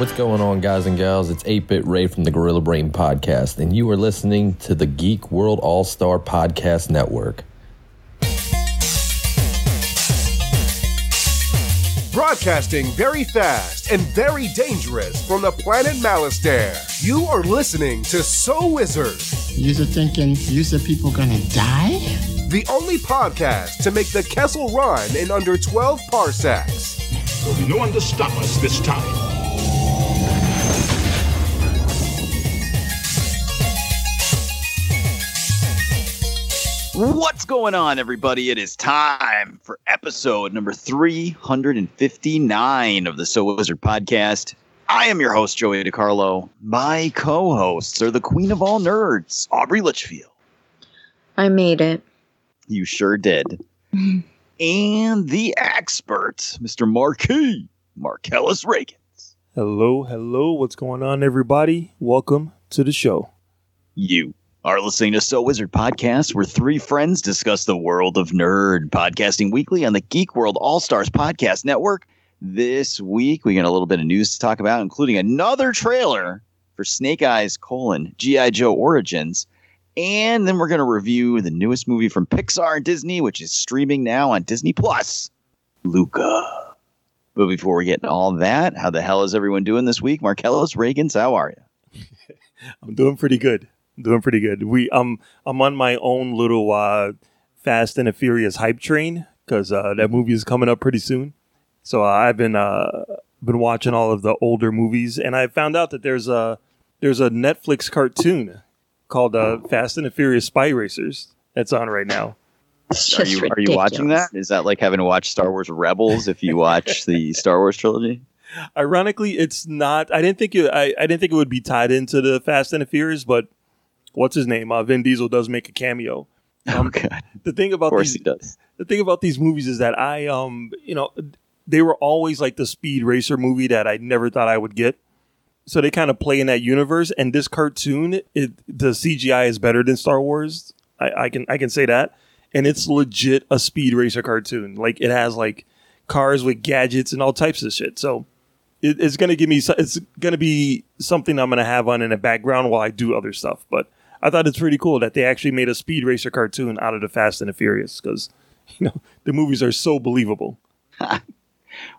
What's going on, guys and gals? It's 8 Bit Ray from the Gorilla Brain Podcast, and you are listening to the Geek World All Star Podcast Network. Broadcasting very fast and very dangerous from the planet Malastare. You are listening to So Wizard, You're thinking, you're people gonna die? the only podcast to make the Kessel run in under 12 parsecs. There'll be no one to stop us this time. What's going on, everybody? It is time for episode number 359 of the So Wizard podcast. I am your host, Joey DiCarlo. My co hosts are the queen of all nerds, Aubrey Litchfield. I made it. You sure did. and the expert, Mr. Marquis, Marcellus Reagans. Hello, hello. What's going on, everybody? Welcome to the show. You are listening to So Wizard Podcast, where three friends discuss the world of nerd, podcasting weekly on the Geek World All Stars Podcast Network. This week, we got a little bit of news to talk about, including another trailer for Snake Eyes colon G.I. Joe Origins. And then we're going to review the newest movie from Pixar and Disney, which is streaming now on Disney Plus, Luca. But before we get into all that, how the hell is everyone doing this week? Marcellus Reagans, how are you? I'm doing pretty good. I'm doing pretty good. We um I'm on my own little uh Fast and the Furious hype train because uh, that movie is coming up pretty soon. So uh, I've been uh been watching all of the older movies, and I found out that there's a there's a Netflix cartoon called uh, Fast and the Furious Spy Racers that's on right now. It's Are just you, are you watching that? Is that like having to watch Star Wars Rebels if you watch the Star Wars trilogy? Ironically, it's not. I didn't think it. I, I didn't think it would be tied into the Fast and the Furious, but what's his name? Uh, Vin Diesel does make a cameo. Oh god, The thing of about course these, he does. the thing about these movies is that I um you know they were always like the speed racer movie that I never thought I would get. So they kind of play in that universe, and this cartoon, it the CGI is better than Star Wars. I, I can I can say that, and it's legit a speed racer cartoon. Like it has like cars with gadgets and all types of shit. So it, it's gonna give me it's gonna be something I'm gonna have on in the background while I do other stuff. But I thought it's pretty cool that they actually made a speed racer cartoon out of the Fast and the Furious because you know the movies are so believable.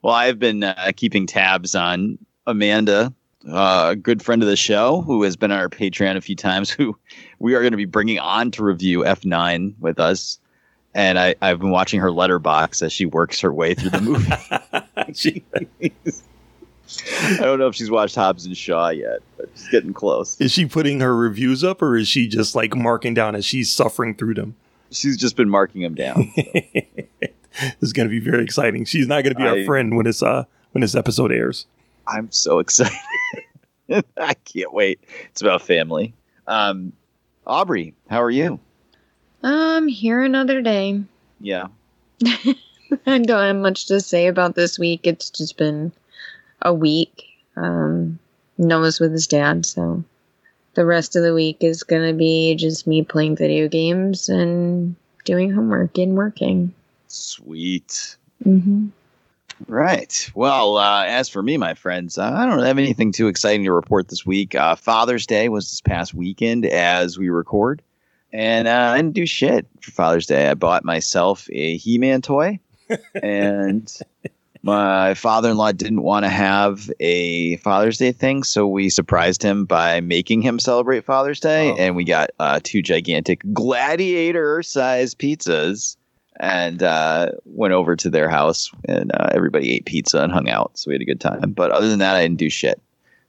Well, I've been uh, keeping tabs on Amanda, uh, a good friend of the show, who has been on our Patreon a few times. Who we are going to be bringing on to review F9 with us. And I, I've been watching her Letterboxd as she works her way through the movie. She- I don't know if she's watched Hobbs and Shaw yet, but she's getting close. is she putting her reviews up or is she just like marking down as she's suffering through them? She's just been marking them down. This is going to be very exciting. She's not going to be I- our friend when this uh when this episode airs. I'm so excited. I can't wait. It's about family. Um, Aubrey, how are you? Um, here another day. Yeah. I don't have much to say about this week. It's just been a week. Um, Noah's with his dad, so the rest of the week is gonna be just me playing video games and doing homework and working. Sweet. hmm Right. Well, uh, as for me, my friends, uh, I don't have anything too exciting to report this week. Uh, Father's Day was this past weekend as we record, and uh, I didn't do shit for Father's Day. I bought myself a He Man toy, and my father in law didn't want to have a Father's Day thing, so we surprised him by making him celebrate Father's Day, Oh. and we got uh, two gigantic gladiator sized pizzas and uh, went over to their house and uh, everybody ate pizza and hung out. So we had a good time. But other than that, I didn't do shit.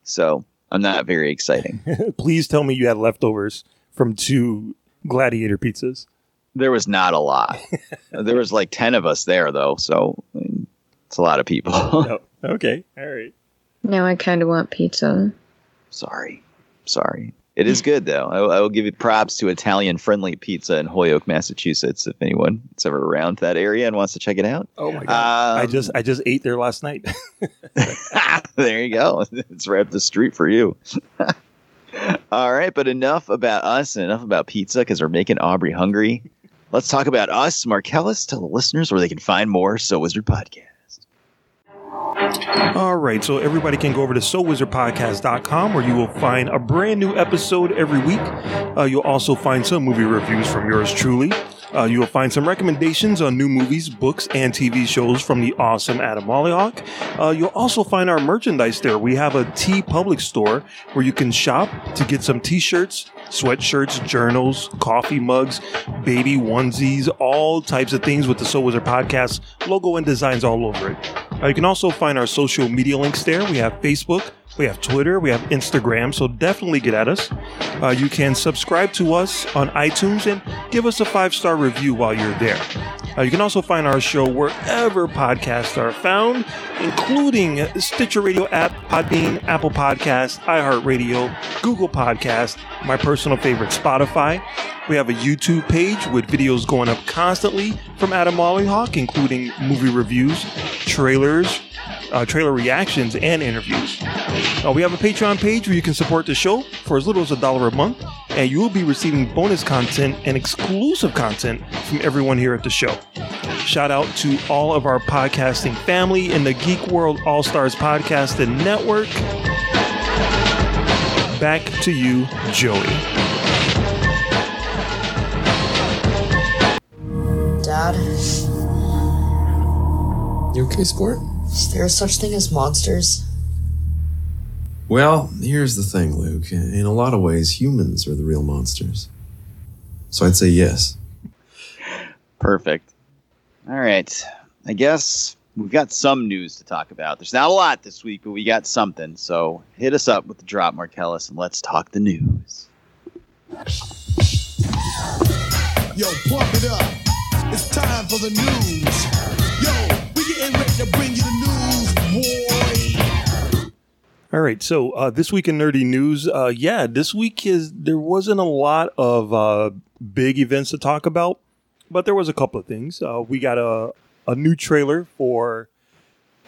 So I'm not very exciting. Please tell me you had leftovers from two gladiator pizzas. there was not a lot. there was like 10 of us there, though. So it's a lot of people. Oh, okay. All right. Now I kind of want pizza. Sorry. Sorry. It is good, though. I, I will give you props to Italian friendly pizza in Holyoke, Massachusetts. If anyone is ever around that area and wants to check it out. Oh my god. I Um, just I just ate there last night. there you go. It's right up the street for you. All right, but enough about us and enough about pizza because we're making Aubrey hungry. Let's talk about us. Marcellus, tell the listeners where they can find more So Wizard Podcast. All right, so everybody can go over to SoWizardPodcast.com where you will find a brand new episode every week. Uh, you'll also find some movie reviews from yours truly. Uh, you will find some recommendations on new movies, books, and TV shows from the awesome Adam Mollyhawk. Uh, you'll also find our merchandise there. We have a TeePublic store where you can shop to get some t-shirts, sweatshirts, journals, coffee mugs, baby onesies, all types of things with the So Wizard Podcast logo and designs all over it. Uh, you can also find our social media links there. We have Facebook, we have Twitter, we have Instagram, so definitely get at us. Uh, you can subscribe to us on iTunes and give us a five star review while you're there. Uh, you can also find our show wherever podcasts are found, including Stitcher Radio app, Podbean, Apple Podcast, iHeartRadio, Google Podcast, my personal favorite, Spotify. We have a YouTube page with videos going up constantly from Adam Mollyhawk, including movie reviews, trailers, uh, trailer reactions, and interviews. Uh, we have a Patreon page where you can support the show for as little as a dollar a month, and you will be receiving bonus content and exclusive content from everyone here at the show. Shout out to all of our podcasting family in the Geek World All Stars Podcasting Network. Back to you, Joey. Dad, You okay, sport? Is there such thing as monsters? Well, here's the thing, Luke. In a lot of ways, humans are the real monsters. So I'd say yes. Perfect. All right. I guess we've got some news to talk about. There's not a lot this week, but we got something. So hit us up with the drop, Marcellus, and let's talk the news. Yo, pump it up. It's time for the news. Yo, we getting ready to bring you the news, boy. All right, so uh, this week in nerdy news, uh, yeah, this week is there wasn't a lot of uh, big events to talk about, but there was a couple of things. Uh, we got a a new trailer for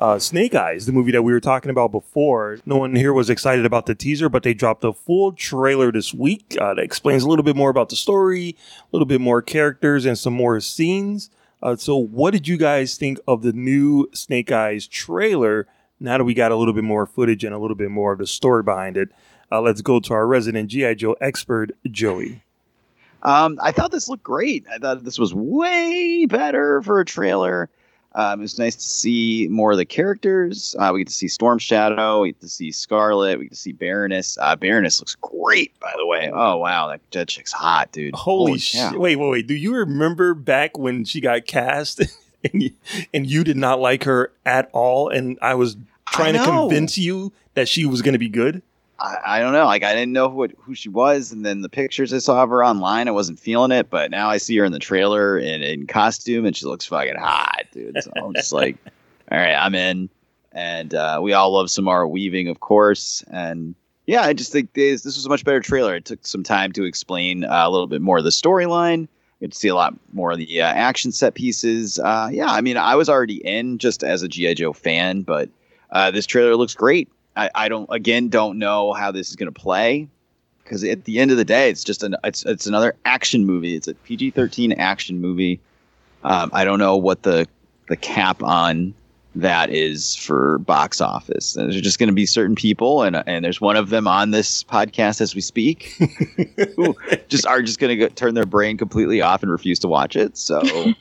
uh, Snake Eyes, the movie that we were talking about before. No one here was excited about the teaser, but they dropped a full trailer this week uh, that explains a little bit more about the story, a little bit more characters, and some more scenes. Uh, so, what did you guys think of the new Snake Eyes trailer? Now that we got a little bit more footage and a little bit more of the story behind it, uh, let's go to our resident GI Joe expert, Joey. Um, I thought this looked great. I thought this was way better for a trailer. Um, it was nice to see more of the characters. Uh, we get to see Storm Shadow. We get to see Scarlett. We get to see Baroness. Uh, Baroness looks great, by the way. Oh wow, that, that chick's hot, dude. Holy, cow. shit! Wait, wait, wait. Do you remember back when she got cast and you, and you did not like her at all, and I was trying to convince you that she was going to be good? I, I don't know. Like I didn't know who who she was, and then the pictures I saw of her online, I wasn't feeling it. But now I see her in the trailer in, in costume, and she looks fucking hot, dude. So I'm just like, all right, I'm in. And uh, we all love Samara Weaving, of course. And yeah, I just think this this was a much better trailer. It took some time to explain uh, a little bit more of the storyline. Get to see a lot more of the uh, action set pieces. Uh, yeah, I mean, I was already in just as a GI Joe fan, but uh, this trailer looks great. I, I don't again don't know how this is going to play because at the end of the day, it's just an it's it's another action movie. It's a PG thirteen action movie. Um, I don't know what the the cap on that is for box office. And There's just going to be certain people, and and there's one of them on this podcast as we speak, who just are just going to turn their brain completely off and refuse to watch it. So.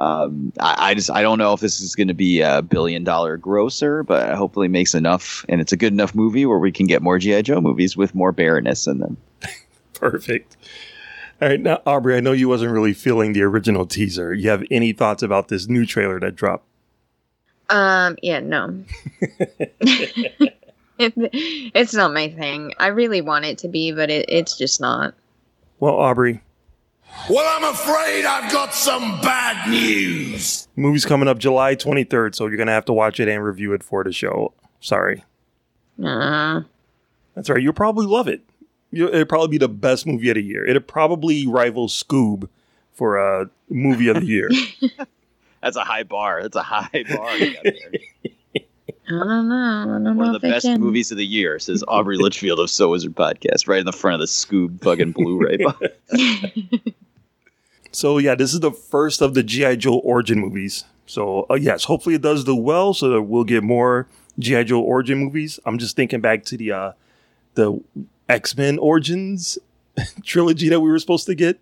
Um, I, I just I don't know if this is going to be a billion dollar grosser, but hopefully makes enough, and it's a good enough movie where we can get more GI Joe movies with more Baroness in them. Perfect. All right, now Aubrey, I know you wasn't really feeling the original teaser. You have any thoughts about this new trailer that dropped? Um, yeah, no. it, it's not my thing. I really want it to be, but it, it's just not. Well, Aubrey, Well, I'm afraid I've got some bad news. movie's coming up July 23rd, so you're gonna have to watch it and review it for the show. Sorry. Uh, That's right. You'll probably love it. It'll probably be the best movie of the year. It'll probably rival Scoob for a movie of the year. That's a high bar. That's a high bar. you got there. I don't know. I don't know One of the best can. movies of the year, says Aubrey Litchfield of So Is Wizard Podcast, right in the front of the Scoob fucking Blu-ray box. So yeah, this is the first of the GI Joe origin movies. So uh, yes, hopefully it does do well, so that we'll get more GI Joe origin movies. I'm just thinking back to the uh, the X Men Origins trilogy that we were supposed to get,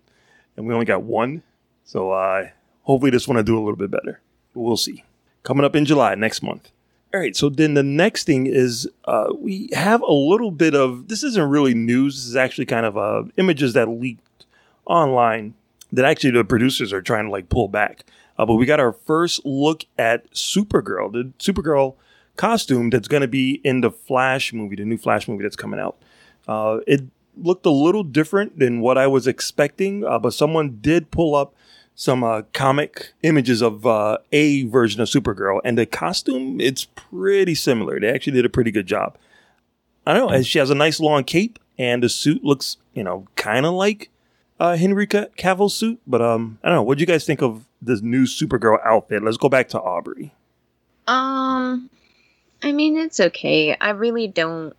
and we only got one. So uh, hopefully this one will do a little bit better. But we'll see. Coming up in July next month. All right. So then the next thing is uh, we have a little bit of this isn't really news. This is actually kind of uh, images that leaked online that actually the producers are trying to like pull back. Uh, but we got our first look at Supergirl, the Supergirl costume that's going to be in the Flash movie, the new Flash movie that's coming out. Uh, it looked a little different than what I was expecting, uh, but someone did pull up some uh, comic images of uh, a version of Supergirl, and the costume it's pretty similar. They actually did a pretty good job. I don't know. She has a nice long cape, and the suit looks, you know, kind of like uh, Henry Cavill's suit. But um, I don't know. What do you guys think of this new Supergirl outfit? Let's go back to Aubrey. Um, I mean, it's okay. I really don't.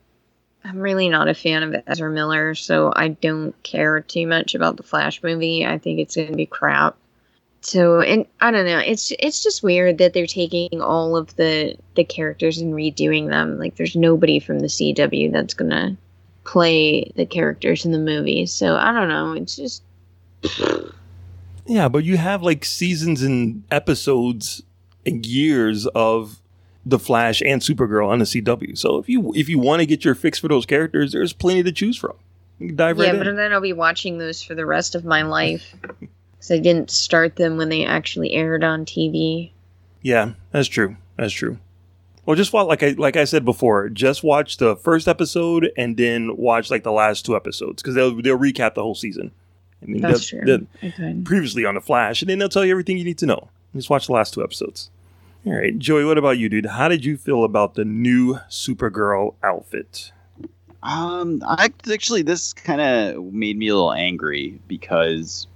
I'm really not a fan of Ezra Miller, so I don't care too much about the Flash movie. I think it's gonna be crap. So, and I don't know. It's it's just weird that they're taking all of the the characters and redoing them. Like, there's nobody from the CW that's gonna play the characters in the movie. So I don't know. It's just Yeah, but you have like seasons and episodes and years of the Flash and Supergirl on the CW. So if you if you want to get your fix for those characters, there's plenty to choose from. You can dive yeah, right but then I'll be watching those for the rest of my life. Because I didn't start them when they actually aired on TV. Yeah, that's true. That's true. Well, just watch like I like I said before. Just watch the first episode and then watch like the last two episodes because they'll they'll recap the whole season. I mean, That's they'll- true. they'll- Okay. Previously on the Flash, and then they'll tell you everything you need to know. Just watch the last two episodes. All right, Joey. What about you, dude? How did you feel about the new Supergirl outfit? Um, I actually this kind of made me a little angry because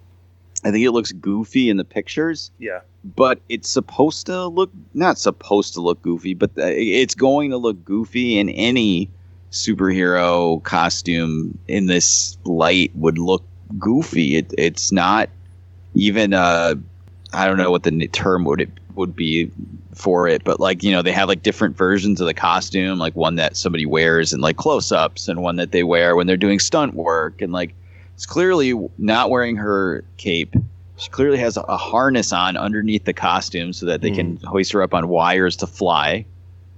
I think it looks goofy in the pictures, Yeah. but it's supposed to look not supposed to look goofy, but it's going to look goofy in any superhero costume in this light would look goofy. It, it's not even uh I don't know what the term would it would be for it, but like you know they have like different versions of the costume, like one that somebody wears in like close-ups, and one that they wear when they're doing stunt work, and like it's clearly not wearing her cape. She clearly has a, harness on underneath the costume so that they can hmm. hoist her up on wires to fly.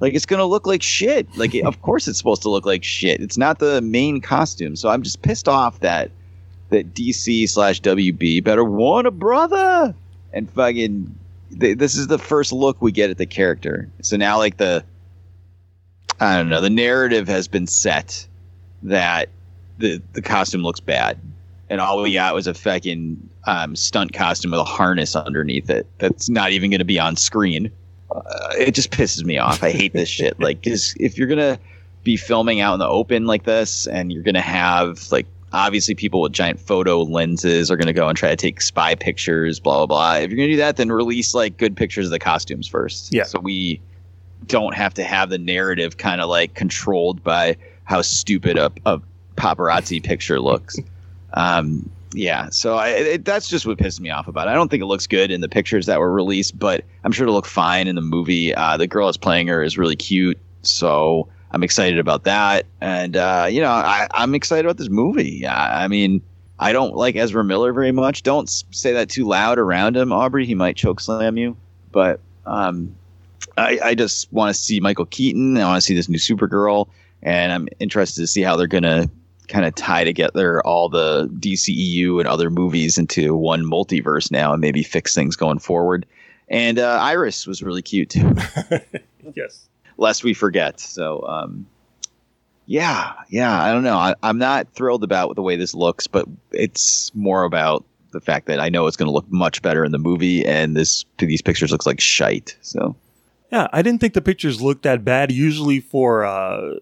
Like it's gonna look like shit. Like of course it's supposed to look like shit. It's not the main costume, so I'm just pissed off that that DC slash WB better want a brother and fucking. Th- this is the first look we get at the character. So now, like the, I don't know, the narrative has been set that the the costume looks bad, and all we got was a fucking um, stunt costume with a harness underneath it. That's not even going to be on screen. Uh, it just pisses me off. I hate this shit. Like, if you're gonna be filming out in the open like this, and you're gonna have like obviously people with giant photo lenses are gonna go and try to take spy pictures, blah blah blah. If you're gonna do that, then release like good pictures of the costumes first. Yeah. So we don't have to have the narrative kind of like controlled by how stupid a, a paparazzi picture looks. Um, yeah, so I, it, that's just what pissed me off about it. I don't think it looks good in the pictures that were released, but I'm sure it'll look fine in the movie. Uh, the girl that's playing her is really cute, so I'm excited about that. And uh, you know, I, I'm excited about this movie. I, I mean, I don't like Ezra Miller very much. Don't say that too loud around him, Aubrey. He might choke slam you. But um, I, I just want to see Michael Keaton. I want to see this new Supergirl, and I'm interested to see how they're gonna kind of tie together all the DCEU and other movies into one multiverse now, and maybe fix things going forward. And uh, Iris was really cute too, yes. lest we forget. So, um, yeah, yeah, I don't know. I, I'm not thrilled about the way this looks, but it's more about the fact that I know it's going to look much better in the movie, and this these pictures looks like shite. So. Yeah, I didn't think the pictures looked that bad. Usually for uh,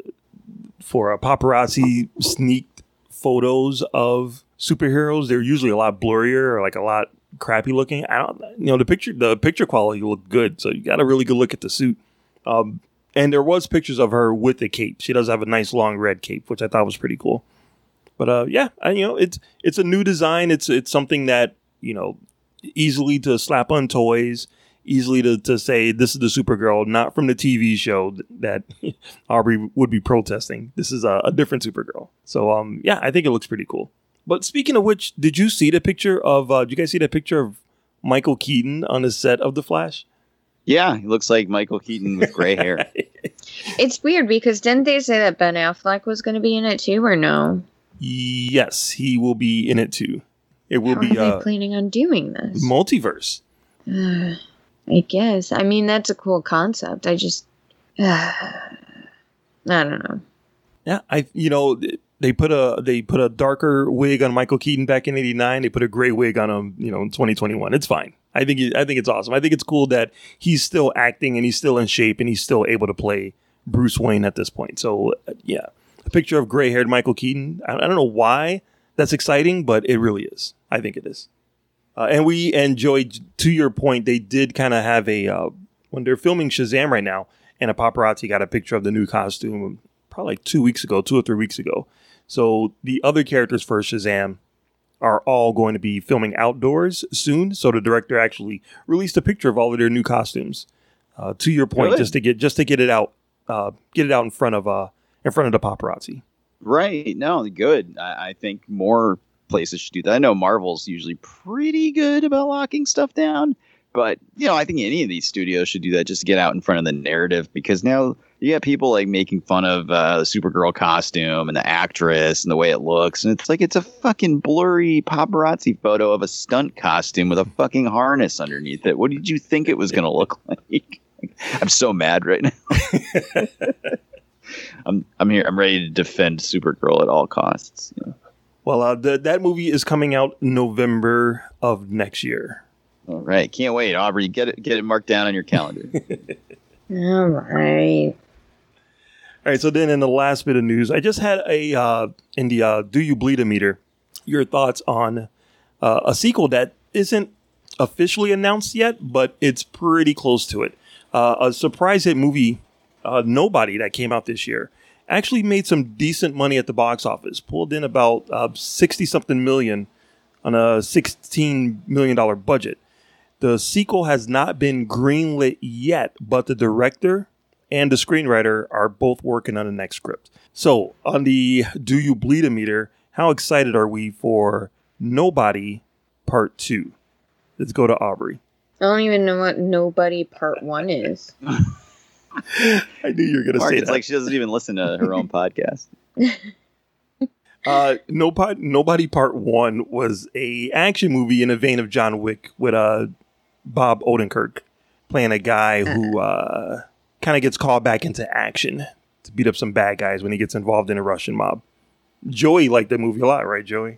for a paparazzi sneaked photos of superheroes, they're usually a lot blurrier or like a lot crappy looking. I don't, you know, the picture the picture quality looked good, so you got a really good look at the suit. Um, and there was pictures of her with the cape. She does have a nice long red cape, which I thought was pretty cool. But uh, yeah, I, you know, it's it's a new design. It's it's something that you know easily to slap on toys. Easily to, to say this is the Supergirl, not from the TV show that Aubrey would be protesting. This is a, a different Supergirl. So um, yeah, I think it looks pretty cool. But speaking of which, did you see the picture of? Uh, did you guys see the picture of Michael Keaton on the set of The Flash? Yeah, he looks like Michael Keaton with gray hair. It's weird because didn't they say that Ben Affleck was going to be in it too, or no? Yes, he will be in it too. It will How be are they uh, planning on doing this? multiverse. Uh, I guess. I mean, that's a cool concept. I just, I don't know. Yeah, I you know they put a they put a darker wig on Michael Keaton back in '89. They put a gray wig on him, you know, in 2021. It's fine. I think it, I think it's awesome. I think it's cool that he's still acting and he's still in shape and he's still able to play Bruce Wayne at this point. So uh, yeah, a picture of gray haired Michael Keaton. I, I don't know why that's exciting, but it really is. I think it is. Uh, and we enjoyed. To your point, they did kind of have a uh, when they're filming Shazam right now, and a paparazzi got a picture of the new costume probably like two weeks ago, two or three weeks ago. So the other characters for Shazam are all going to be filming outdoors soon. So the director actually released a picture of all of their new costumes. Uh, to your point, just to get just to get it out, uh, get it out in front of uh, in front of the paparazzi. Right. No, good. I, I think more places should do that. I know Marvel's usually pretty good about locking stuff down, but you know, I think any of these studios should do that just to get out in front of the narrative because now you got people like making fun of uh, the Supergirl costume and the actress and the way it looks, and it's like it's a fucking blurry paparazzi photo of a stunt costume with a fucking harness underneath it. What did you think it was going to look like? I'm so mad right now. I'm I'm here. I'm ready to defend Supergirl at all costs. you know. Well, uh, the, that movie is coming out November of next year. All right, can't wait, Aubrey. Get it get it marked down on your calendar. All right. All right. So then, in the last bit of news, I just had a uh, in the uh, "Do You Bleed a Meter?" Your thoughts on uh, a sequel that isn't officially announced yet, but it's pretty close to it. Uh, a surprise hit movie, uh, Nobody, that came out this year, actually made some decent money at the box office. Pulled in about uh, sixty something million on a sixteen million dollar budget. The sequel has not been greenlit yet, but the director and the screenwriter are both working on the next script. So, on the Do You Bleed a Meter, how excited are we for Nobody Part 2? Let's go to Aubrey. I don't even know what Nobody Part 1 is. I knew you were going to Mark, say it's that. like she doesn't even listen to her own podcast. Uh, Nobody, Nobody Part One was a action movie in the vein of John Wick with uh, Bob Odenkirk playing a guy who uh, kind of gets called back into action to beat up some bad guys when he gets involved in a Russian mob. Joey liked the movie a lot, right, Joey?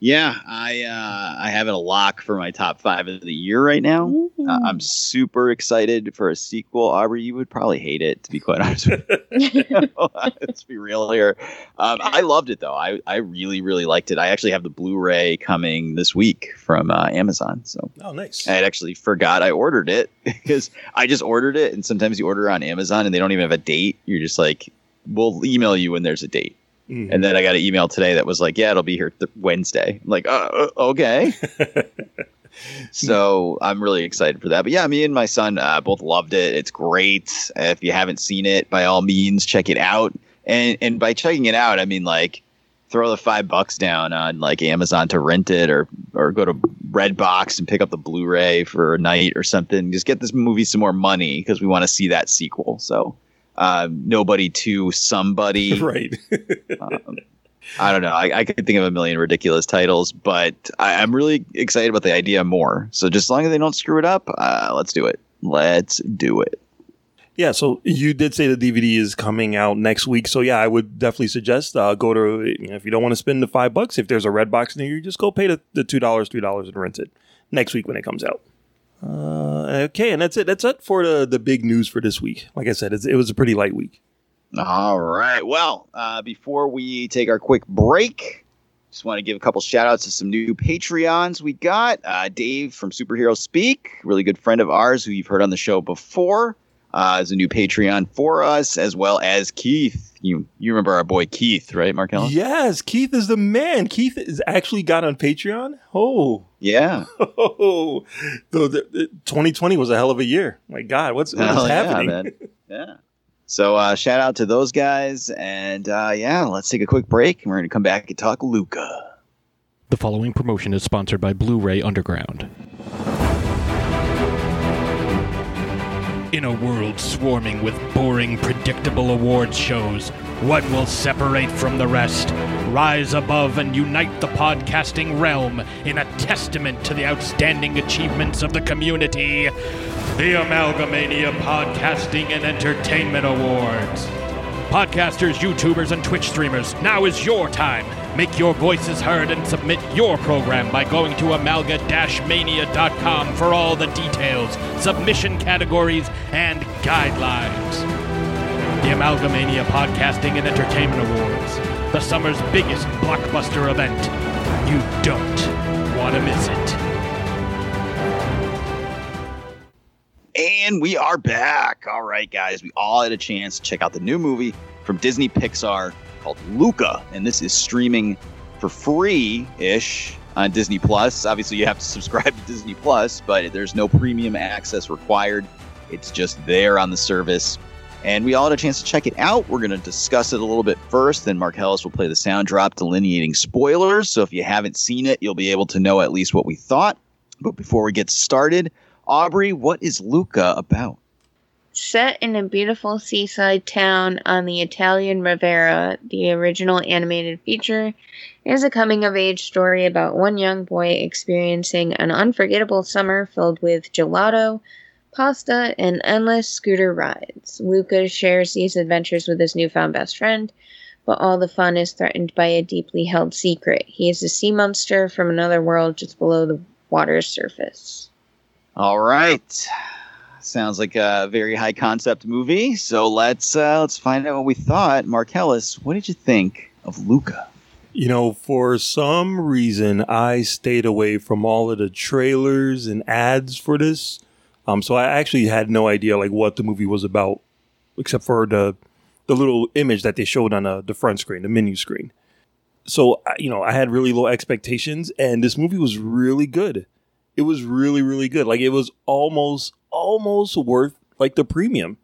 Yeah, I uh, I have it a lock for my top five of the year right now. Uh, I'm super excited for a sequel. Aubrey, you would probably hate it, to be quite honest. with you. Let's be real here. Um, I loved it though. I, I really really liked it. I actually have the Blu-ray coming this week from uh, Amazon. So Oh, nice. I had actually forgot I ordered it because I just ordered it, and sometimes you order on Amazon and they don't even have a date. You're just like, we'll email you when there's a date. Mhm. And then I got an email today that was like, "Yeah, it'll be here th- Wednesday." I'm like, uh, uh, okay. so I'm really excited for that. But yeah, me and my son uh, both loved it. It's great. If you haven't seen it, by all means, check it out. And and by checking it out, I mean like throw the five bucks down on like Amazon to rent it, or or go to Redbox and pick up the Blu-ray for a night or something. Just get this movie some more money because we want to see that sequel. So. Um, nobody to somebody right. um, I don't know. I, I could think of a million ridiculous titles, but I, I'm really excited about the idea more. So just as long as they don't screw it up, uh, let's do it. Let's do it. Yeah, so you did say the DVD is coming out next week. So yeah, I would definitely suggest uh, go to you know, if you don't want to spend the five bucks. If there's a Redbox near you, just go pay the, the two dollars, three dollars, and rent it next week when it comes out. Uh, okay, and that's it. That's it for the the big news for this week. Like I said, it was a pretty light week. All right. Well, uh, before we take our quick break, just want to give a couple shout outs to some new Patreons we got. Uh, Dave from Superhero Speak, really good friend of ours who you've heard on the show before. Uh, as a new Patreon for us, as well as Keith. You you remember our boy Keith, right, Markel? Yes, Keith is the man. Keith is actually got on Patreon. Oh, Yeah. oh, the, the, the 2020 was a hell of a year. My God, what's, what's Hell yeah, happening? man. Yeah. So uh, shout out to those guys, and uh, yeah, let's take a quick break, and we're gonna come back and talk Luca. The following promotion is sponsored by Blu ray Underground. In a world swarming with boring, predictable award shows, what will separate from the rest? Rise above and unite the podcasting realm in a testament to the outstanding achievements of the community. The Amalgamania Podcasting and Entertainment Awards. Podcasters, YouTubers, and Twitch streamers, now is your time. Make your voices heard and submit your program by going to amalga-mania.com for all the details, submission categories, and guidelines. The Amalgamania Podcasting and Entertainment Awards, the summer's biggest blockbuster event. You don't want to miss it. And we are back. All right, guys, we all had a chance to check out the new movie from Disney Pixar called Luca, and this is streaming for free ish on Disney Plus. Obviously, you have to subscribe to Disney Plus, but there's no premium access required. It's just there on the service. And we all had a chance to check it out. We're going to discuss it a little bit first. Then Marcellus will play the sound drop delineating spoilers. So if you haven't seen it, you'll be able to know at least what we thought. But before we get started, Aubrey, what is Luca about? Set in a beautiful seaside town on the Italian Riviera, the original animated feature is a coming of age story about one young boy experiencing an unforgettable summer filled with gelato, pasta, and endless scooter rides. Luca shares these adventures with his newfound best friend, but all the fun is threatened by a deeply held secret. He is a sea monster from another world just below the water's surface. All right. Sounds like a very high concept movie. So let's uh, let's find out what we thought. Marcellus, what did you think of Luca? You know, for some reason, I stayed away from all of the trailers and ads for this. Um, so I actually had no idea like what the movie was about, except for the the little image that they showed on uh, the front screen, the menu screen. So you know, I had really low expectations, and this movie was really good. It was really, really good. Like it was almost, almost worth like the premium,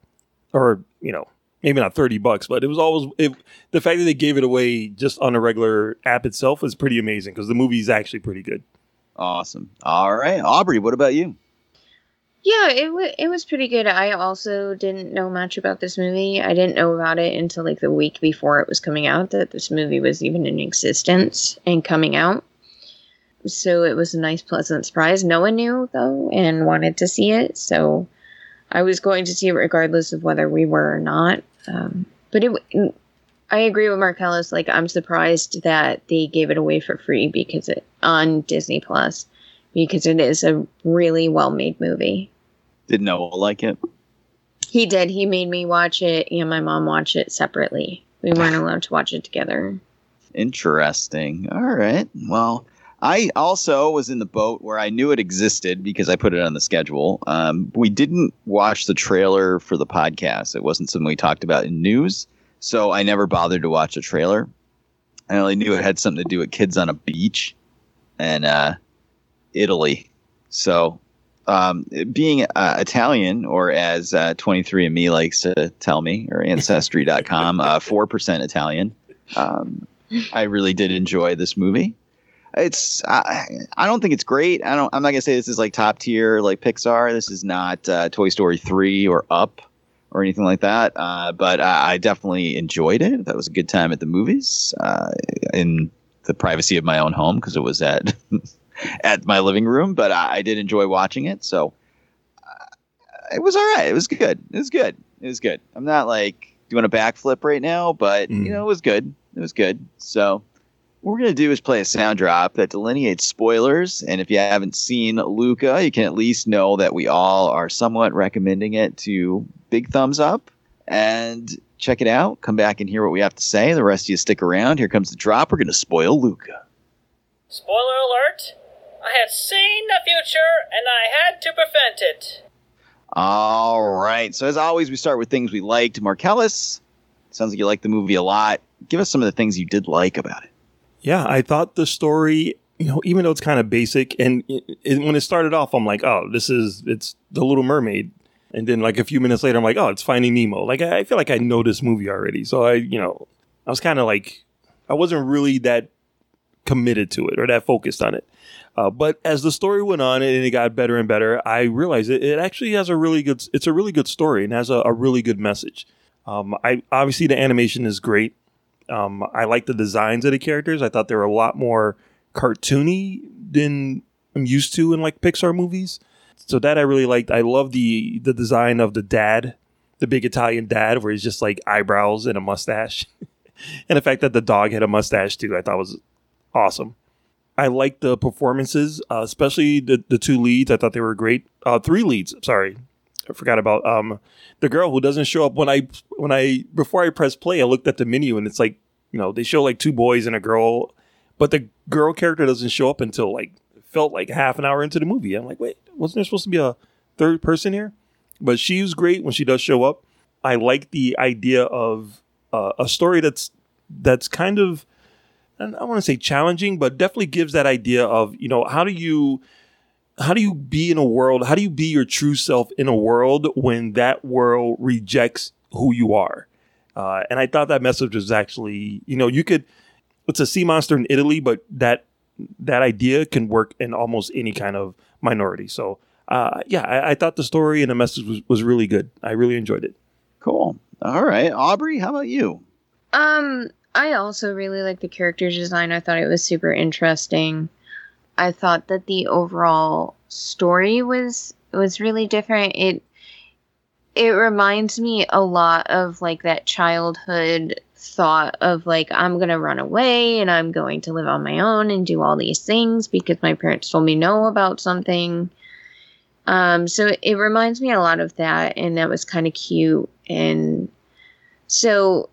or you know, maybe not thirty bucks, but it was always it, the fact that they gave it away just on a regular app itself is pretty amazing because the movie is actually pretty good. Awesome. All right, Aubrey, what about you? Yeah, it was it was pretty good. I also didn't know much about this movie. I didn't know about it until like the week before it was coming out that this movie was even in existence and coming out. So it was a nice pleasant surprise. No one knew though and wanted to see it, so I was going to see it regardless of whether we were or not. Um, but it I agree with Marcellus. Like I'm surprised that they gave it away for free because it on Disney Plus because it is a really well made movie. Did Noah like it? He did. He made me watch it and my mom watch it separately. We weren't allowed to watch it together. Interesting. All right. Well, I also was in the boat where I knew it existed because I put it on the schedule. Um, we didn't watch the trailer for the podcast. It wasn't something we talked about in news, so I never bothered to watch the trailer. I only knew it had something to do with kids on a beach and uh, Italy. So, um, being uh, Italian, or as uh, 23andMe likes to tell me, or Ancestry.com, uh, 4% Italian, um, I really did enjoy this movie. It's I, I don't think it's great. I don't. I'm not gonna say this is like top tier like Pixar. This is not uh, Toy Story three or Up or anything like that. Uh, but I, I definitely enjoyed it. That was a good time at the movies uh, in the privacy of my own home because it was at at my living room. But I, I did enjoy watching it. So uh, it was all right. It was good. It was good. It was good. I'm not like doing a backflip right now, but you know, it was good. It was good. So what we're going to do is play a sound drop that delineates spoilers. And if you haven't seen Luca, you can at least know that we all are somewhat recommending it to big thumbs up and check it out. Come back and hear what we have to say. The rest of you stick around. Here comes the drop. We're going to spoil Luca. Spoiler alert! I had seen the future and I had to prevent it. All right. So as always, we start with things we liked. Marcellus, sounds like you liked the movie a lot. Give us some of the things you did like about it. Yeah, I thought the story, you know, even though it's kind of basic, and it, it, when it started off, I'm like, oh, this is it's the Little Mermaid, and then like a few minutes later, I'm like, oh, it's Finding Nemo. Like I, I feel like I know this movie already, so I, you know, I was kind of like, I wasn't really that committed to it or that focused on it. Uh, but as the story went on and it got better and better, I realized it, it actually has a really good. It's a really good story and has a, a really good message. Um, I obviously the animation is great. Um, I like the designs of the characters. I thought they were a lot more cartoony than I'm used to in like Pixar movies. So that I really liked. I love the the design of the dad, the big Italian dad, where he's just like eyebrows and a mustache, and the fact that the dog had a mustache too. I thought was awesome. I liked the performances, uh, especially the the two leads. I thought they were great. Uh, three leads. Sorry, I forgot about um the girl who doesn't show up when I when I before I press play. I looked at the menu and it's like you know they show like two boys and a girl, but the girl character doesn't show up until like felt like half an hour into the movie. I'm like, wait, wasn't there supposed to be a third person here? But she's great when she does show up. I like the idea of uh, a story that's that's kind of I want to say challenging, but definitely gives that idea of you know how do you how do you be in a world? How do you be your true self in a world when that world rejects who you are? Uh, and I thought that message was actually you know you could it's a sea monster in Italy, but that that idea can work in almost any kind of minority. So uh, yeah, I, I, thought the story and the message was, was really good. I really enjoyed it. Cool. All right, Aubrey, how about you? Um, I also really like the character design. I thought it was super interesting. I thought that the overall story was was really different. It it reminds me a lot of like that childhood thought of like I'm going to run away and I'm going to live on my own and do all these things because my parents told me no about something. Um so it, reminds me a lot of that and that was kind of cute and so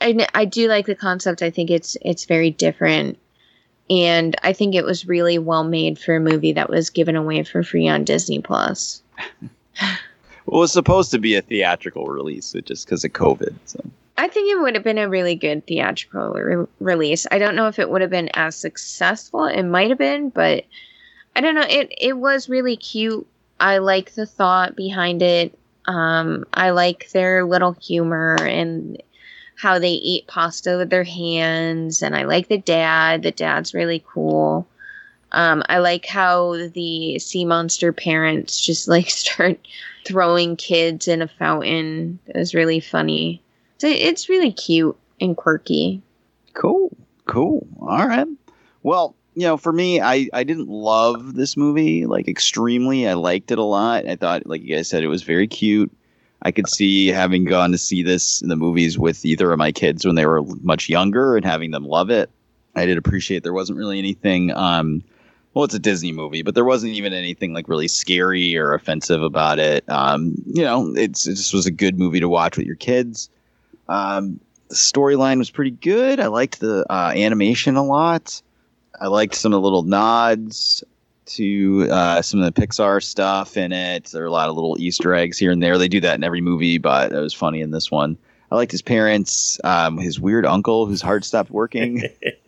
I, I do like the concept. I think it's it's very different, and I think it was really well made for a movie that was given away for free on Disney Plus. well, it was supposed to be a theatrical release, just because of COVID. So I think it would have been a really good theatrical re- release. I don't know if it would have been as successful. It might have been, but I don't know. It it was really cute. I like the thought behind it. Um, I like their little humor and how they eat pasta with their hands, and I like the dad. The dad's really cool. Um, I like how the sea monster parents just like start throwing kids in a fountain. It was really funny. So it's really cute and quirky. Cool, cool. All right. Well, you know, for me, I I didn't love this movie like extremely. I liked it a lot. I thought, like you guys said, it was very cute. I could see having gone to see this in the movies with either of my kids when they were much younger and having them love it. I did appreciate there wasn't really anything. Um, well, it's a Disney movie, but there wasn't even anything like really scary or offensive about it. Um, you know, it's it just was a good movie to watch with your kids. Um, the storyline was pretty good. I liked the uh, animation a lot. I liked some of the little nods to uh, some of the Pixar stuff in it. There are a lot of little Easter eggs here and there. They do that in every movie, but it was funny in this one. I liked his parents, um, his weird uncle whose heart stopped working.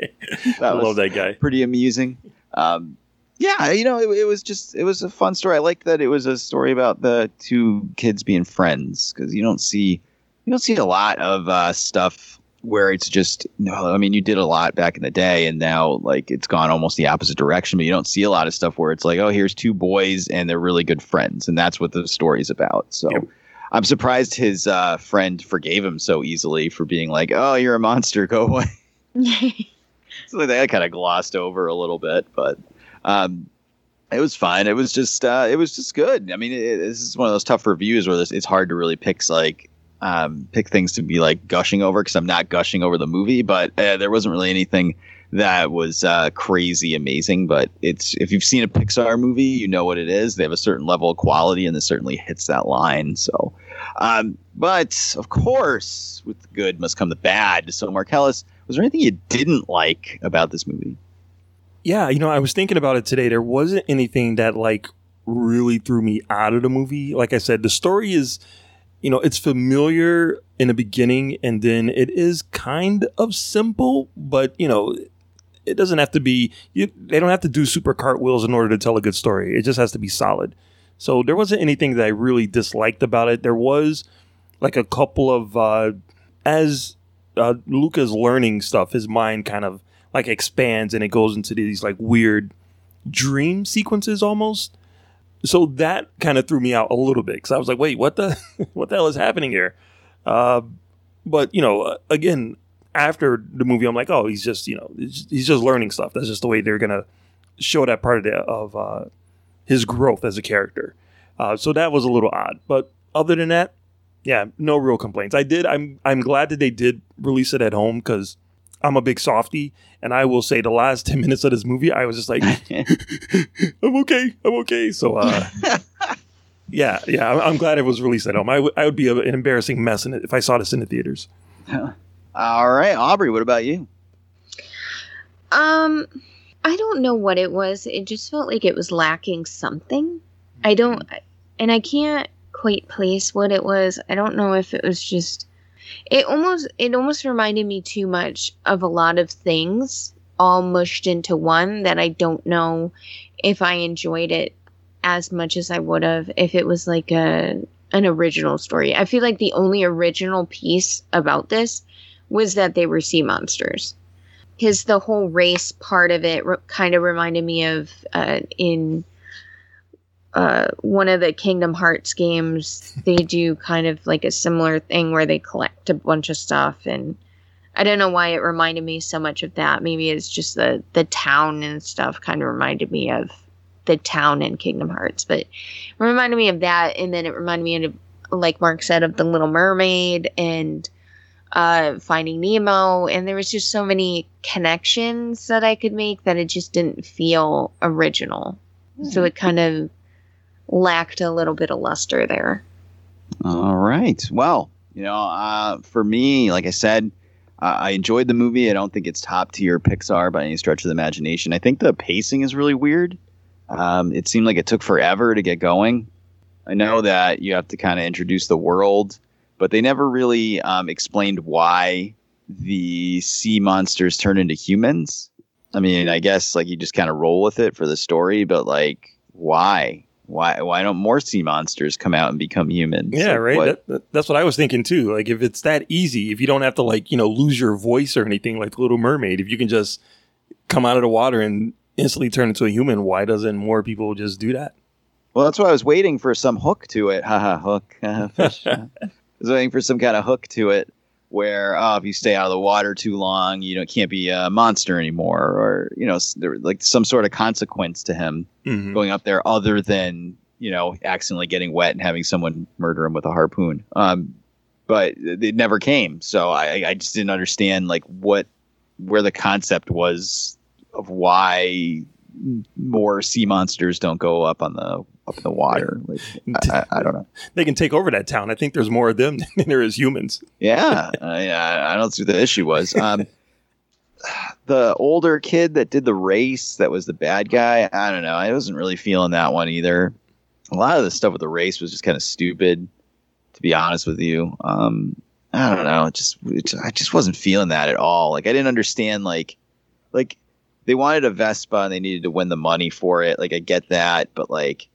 I love that guy. Pretty amusing. Um, yeah, you know, it, it, was just it was a fun story. I liked that it was a story about the two kids being friends because you don't see you don't see a lot of uh, stuff where it's just no i mean you did a lot back in the day and now like it's gone almost the opposite direction but you don't see a lot of stuff where it's like oh here's two boys and they're really good friends and that's what the story's about so yep. i'm surprised his uh, friend forgave him so easily for being like oh you're a monster go away so that kind of glossed over a little bit but um, it was fine. It was just uh, it was just good. I mean, it, this is one of those tough reviews where this, it's hard to really pick like um, pick things to be like gushing over because I'm not gushing over the movie, but uh, there wasn't really anything that was uh, crazy amazing. But it's if you've seen a Pixar movie, you know what it is. They have a certain level of quality, and this certainly hits that line. So, um, but of course, with the good must come the bad. So, Marcellus, was there anything you didn't like about this movie? Yeah, you know, I was thinking about it today. There wasn't anything that like really threw me out of the movie. Like I said, the story is, you know, it's familiar in the beginning and then it is kind of simple, but, you know, it doesn't have to be, you, they don't have to do super cartwheels in order to tell a good story. It just has to be solid. So there wasn't anything that I really disliked about it. There was like a couple of, uh, as uh, Luca's learning stuff, his mind kind of like expands and it goes into these like weird dream sequences almost. So that kind of threw me out a little bit because I was like, wait, what the what the hell is happening here? Uh, but you know, uh, again, after the movie, I'm like, oh, he's just you know he's just learning stuff. That's just the way they're gonna show that part of the, of uh, his growth as a character. Uh, so that was a little odd, but other than that, yeah, no real complaints. I did. I'm I'm glad that they did release it at home because I'm a big softy, and I will say the last ten minutes of this movie, I was just like, I'm okay, I'm okay. So, uh, yeah, yeah, I'm, I'm glad it was released at home. I, w- I would be a, an embarrassing mess in it if I saw this in the theaters. All right, Aubrey, what about you? Um, I don't know what it was. It just felt like it was lacking something. I don't, and I can't quite place what it was. I don't know if it was just. It almost it almost reminded me too much of a lot of things all mushed into one that I don't know if I enjoyed it as much as I would have if it was like a an original story. I feel like the only original piece about this was that they were sea monsters. Because the whole race part of it re- kind of reminded me of uh, in uh, one of the Kingdom Hearts games, they do kind of like a similar thing where they collect a bunch of stuff, and I don't know why it reminded me so much of that. Maybe it's just the the town and stuff kind of reminded me of the town in Kingdom Hearts, but it reminded me of that, and then it reminded me of, like Mark said, of the Little Mermaid and uh, Finding Nemo, and there was just so many connections that I could make that it just didn't feel original. So it kind of lacked a little bit of luster there. All right. Well, you know, uh, for me, like I said, uh, I enjoyed the movie. I don't think it's top tier Pixar by any stretch of the imagination. I think the pacing is really weird. Um, it seemed like it took forever to get going. I know that you have to kind of introduce the world, but they never really um, explained why the sea monsters turn into humans. I mean, I guess like you just kind of roll with it for the story, but like, why? Why? Why don't more sea monsters come out and become humans? Yeah, Like, right. what- That, that- that's what I was thinking too. Like if it's that easy, if you don't have to like you know lose your voice or anything like the Little Mermaid, if you can just come out of the water and instantly turn into a human, why doesn't more people just do that? Well, that's why I was waiting for some hook to it. Haha, hook. fish. I was waiting for some kind of hook to it where, oh, if you stay out of the water too long, you know, can't be a monster anymore, or you know, there like some sort of consequence to him Mhm. going up there, other than you know, accidentally getting wet and having someone murder him with a harpoon. Um, but it never came, so I, I just didn't understand like what where the concept was of why more sea monsters don't go up on the up in the water. Like, I, I, I don't know. They can take over that town. I think there's more of them than there is humans. Yeah, I, I I don't see what the issue was. Um, the older kid that did the race, that was the bad guy. I don't know. I wasn't really feeling that one either. A lot of the stuff with the race was just kind of stupid, to be honest with you. Um, I don't know. It just, it just- I just wasn't feeling that at all. Like I didn't understand. Like, like they wanted a Vespa and they needed to win the money for it. Like I get that, but like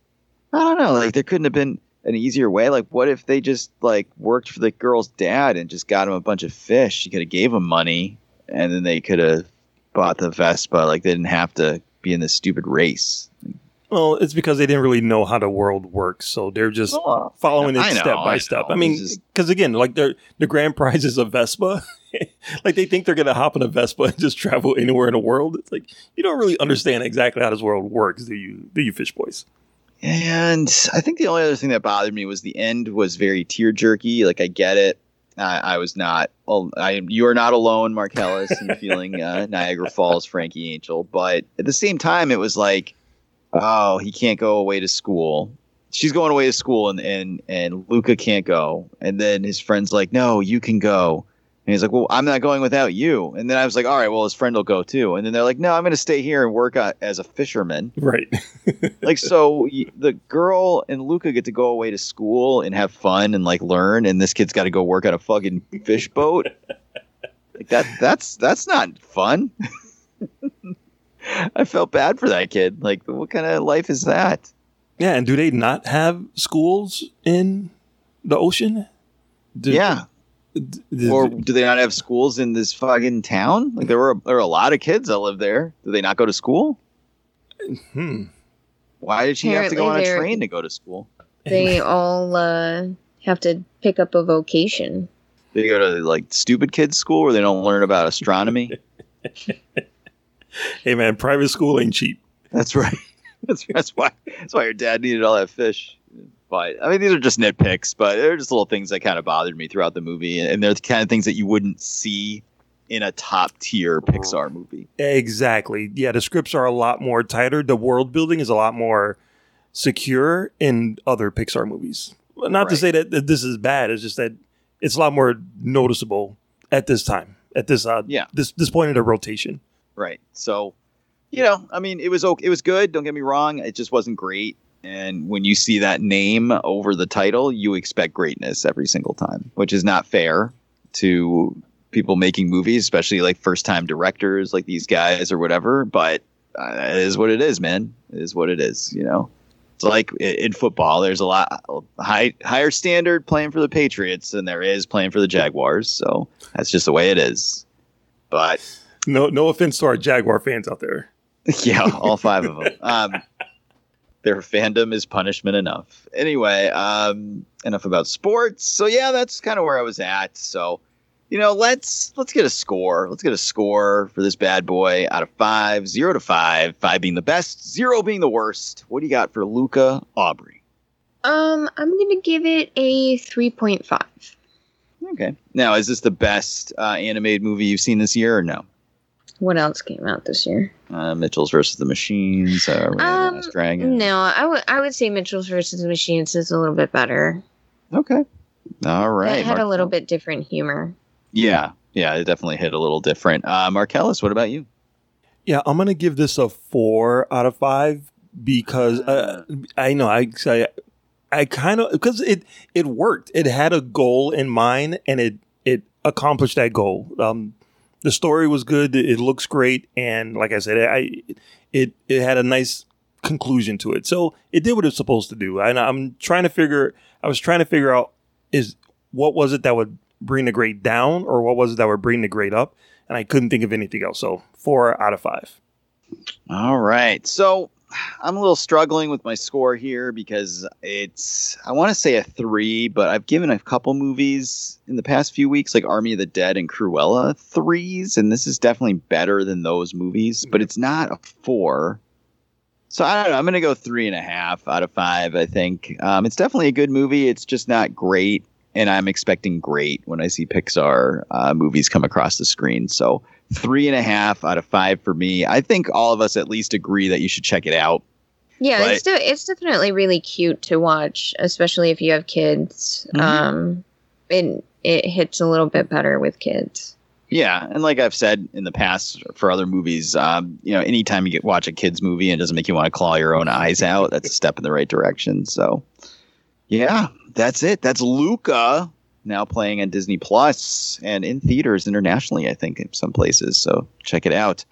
I don't know. Like there couldn't have been an easier way. Like what if they just like worked for the girl's dad and just got him a bunch of fish? She could have gave him money and then they could have bought the Vespa. Like they didn't have to be in this stupid race. Well, it's because they didn't really know how the world works, so they're just following it know, step by I step. know. I mean, because again, like the the grand prize is a Vespa. like they think they're gonna hop on a Vespa and just travel anywhere in the world. It's like you don't really understand exactly how this world works, do you? Do you, fish boys? And I think the only other thing that bothered me was the end was very tear jerky. Like I get it. I, I was not. I you are not alone, Marcellus, in feeling uh, Niagara Falls, Frankie Angel. But at the same time, it was like, oh, he can't go away to school. She's going away to school, and and and Luca can't go. And then his friend's like, no, you can go. And he's like, "Well, I'm not going without you." And then I was like, "All right, well, his friend will go too." And then they're like, "No, I'm going to stay here and work out as a fisherman." Right. like so, the girl and Luca get to go away to school and have fun and like learn, and this kid's got to go work on a fucking fish boat. like that. That's that's not fun. I felt bad for that kid. Like, what kind of life is that? Yeah, and do they not have schools in the ocean? Do- yeah. D- or do they not have schools in this fucking town? Like there were there were a lot of kids that live there. Do they not go to school? Hmm. Why did she have to go on a train to go to school? They all uh, have to pick up a vocation. They go to like stupid kids school where they don't learn about astronomy. Hey man, private school ain't cheap. That's right. That's that's why that's why your dad needed all that fish. But I mean, these are just nitpicks, but they're just little things that kind of bothered me throughout the movie, and they're the kind of things that you wouldn't see in a top tier Pixar movie. Exactly. Yeah, the scripts are a lot more tighter. The world building is a lot more secure in other Pixar movies. Not to say that, that this is bad. It's just that it's a lot more noticeable at this time. At this uh Yeah. this this point in the rotation. Right. So, you know, I mean, it was okay. It was good. Don't get me wrong. It just wasn't great. And when you see that name over the title, you expect greatness every single time, which is not fair to people making movies, especially like first time directors like these guys or whatever. But uh, it is what it is, man. It is what it is, you know? It's like in football, there's a lot high, higher standard playing for the Patriots than there is playing for the Jaguars. So that's just the way it is. But No no offense to our Jaguar fans out there. yeah, all five of them. Um, their fandom is punishment enough. Anyway, um, enough about sports. So yeah, that's kind of where I was at. So, you know, let's let's get a score. Let's get a score for this bad boy out of five, zero to five, five being the best, zero being the worst. What do you got for Luca Aubrey? Um, I'm gonna give it a 3.5. Okay. Now, is this the best uh, animated movie you've seen this year, or no? What else came out this year? Uh, Mitchells versus the Machines, uh, Raya and the Um, Last Dragon. No, I would I would say Mitchells versus the Machines is a little bit better. Okay. All right. it had a little bit different humor. Yeah, yeah, it definitely hit a little different. Uh, Marcellus, what about you? Yeah, I'm gonna give this a four out of five because uh, I know I I, I kind of because it it worked. It had a goal in mind and it it accomplished that goal. Um, the story was good. It looks great, and like I said, I it it had a nice conclusion to it. So it did what it's supposed to do. And I'm trying to figure. I was trying to figure out is what was it that would bring the grade down, or what was it that would bring the grade up, and I couldn't think of anything else. So four out of five. All right. So I'm a little struggling with my score here because it's, I want to say a three, but I've given a couple movies in the past few weeks, like Army of the Dead and Cruella, threes. And this is definitely better than those movies, but it's not a four. So I don't know. I'm going to go three and a half out of five, I think. Um, it's definitely a good movie. It's just not great. And I'm expecting great when I see Pixar uh, movies come across the screen. So three and a half out of five for me. I think all of us at least agree that you should check it out. Yeah, But- it's de- it's definitely really cute to watch, especially if you have kids. Mhm. Um, it it hits a little bit better with kids. Yeah, and like I've said in the past for other movies, um, you know, anytime you get watch a kids movie and it doesn't make you want to claw your own eyes out, that's a step in the right direction. So, yeah, that's it. That's Luca now playing on Disney Plus and in theaters internationally. I think in some places. So check it out.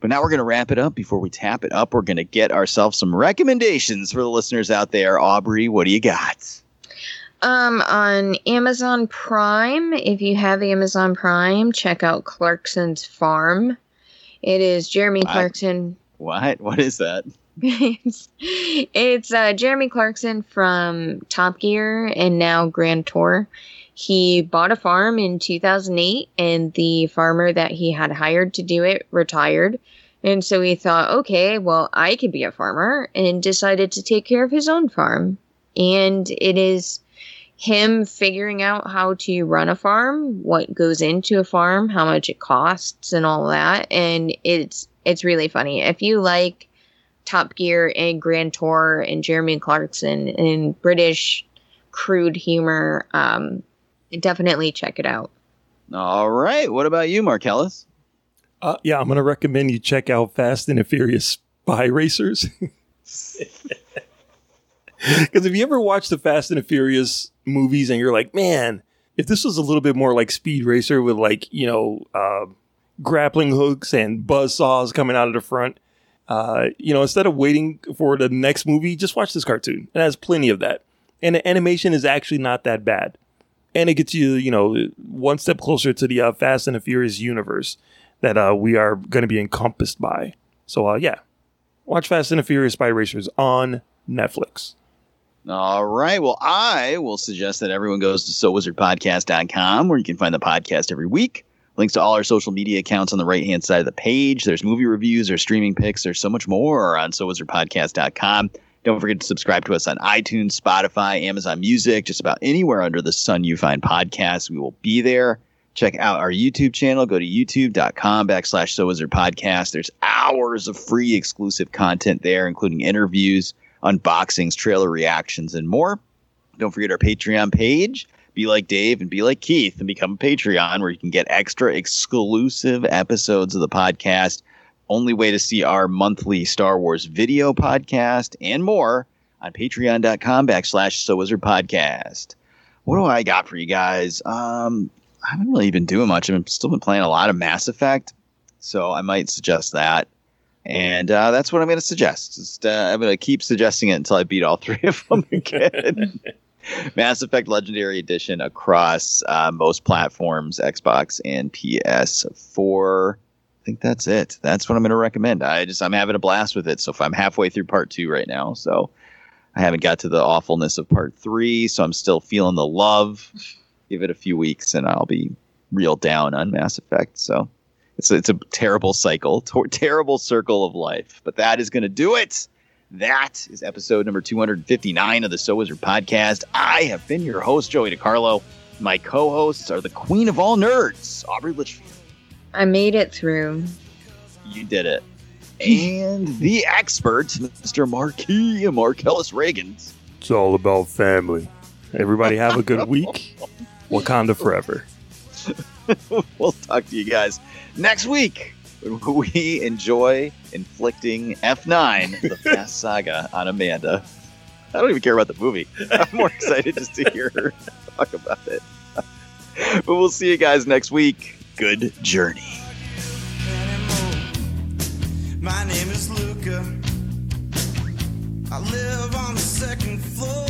But now we're going to wrap it up. Before we tap it up, we're going to get ourselves some recommendations for the listeners out there. Aubrey, what do you got? Um, on Amazon Prime, if you have Amazon Prime, check out Clarkson's Farm. It is Jeremy What? Clarkson. What? What is that? It's it's uh, Jeremy Clarkson from Top Gear and now Grand Tour. He bought a farm in 2008, and the farmer that he had hired to do it retired. And so he thought, okay, well, I could be a farmer, and decided to take care of his own farm. And it is him figuring out how to run a farm, what goes into a farm, how much it costs, and all that. And it's it's really funny. If you like Top Gear and Grand Tour and Jeremy Clarkson and British crude humor, um, definitely check it out. All right. What about you, Marcellus? Uh, yeah, I'm going to recommend you check out Fast and the Furious Spy Racers. Because if you ever watch the Fast and the Furious movies and you're like, man, if this was a little bit more like Speed Racer with like, you know, uh, grappling hooks and buzz saws coming out of the front, uh, you know, instead of waiting for the next movie, just watch this cartoon. It has plenty of that. And the animation is actually not that bad. And it gets you, you know, one step closer to the uh, Fast and the Furious universe that uh, we are going to be encompassed by. So, uh, yeah, watch Fast and the Furious Spy Racers on Netflix. All right. Well, I will suggest that everyone goes to SoWizardPodcast.com where you can find the podcast every week. Links to all our social media accounts on the right hand side of the page. There's movie reviews, there's streaming picks, there's so much more on SoWizardPodcast.com. Don't forget to subscribe to us on iTunes, Spotify, Amazon Music, just about anywhere under the sun you find podcasts. We will be there. Check out our YouTube channel. Go to youtube.com backslash So Wizard Podcast. There's hours of free exclusive content there, including interviews, unboxings, trailer reactions, and more. Don't forget our Patreon page. Be like Dave and be like Keith and become a Patreon where you can get extra exclusive episodes of the podcast. Only way to see our monthly Star Wars video podcast and more on patreon.com backslash So Wizard Podcast. What do I got for you guys? Um, I haven't really been doing much. I've still been playing a lot of Mass Effect, so I might suggest that. And uh, that's what I'm going to suggest. Just, uh, I'm going to keep suggesting it until I beat all three of them again. Mass Effect Legendary Edition across uh, most platforms, Xbox and PS4. I think that's it. That's what I'm going to recommend. I just I'm having a blast with it. So if I'm halfway through part two right now, so I haven't got to the awfulness of part three, so I'm still feeling the love. Give it a few weeks, and I'll be real down on Mass Effect. So it's a, it's a terrible cycle, ter- terrible circle of life. But that is going to do it. That is episode number 259 of the So Wizard podcast. I have been your host, Joey DiCarlo. My co hosts are the queen of all nerds, Aubrey Litchfield. I made it through. You did it. And the expert, Mr. Marquis Marcellus Reagans. It's all about family. Everybody have a good week. Wakanda forever. we'll talk to you guys next week when we enjoy inflicting F9, the Fast Saga, on Amanda. I don't even care about the movie. I'm more excited just to hear her talk about it. but we'll see you guys next week. Good journey. My name is Luca. I live on the second floor.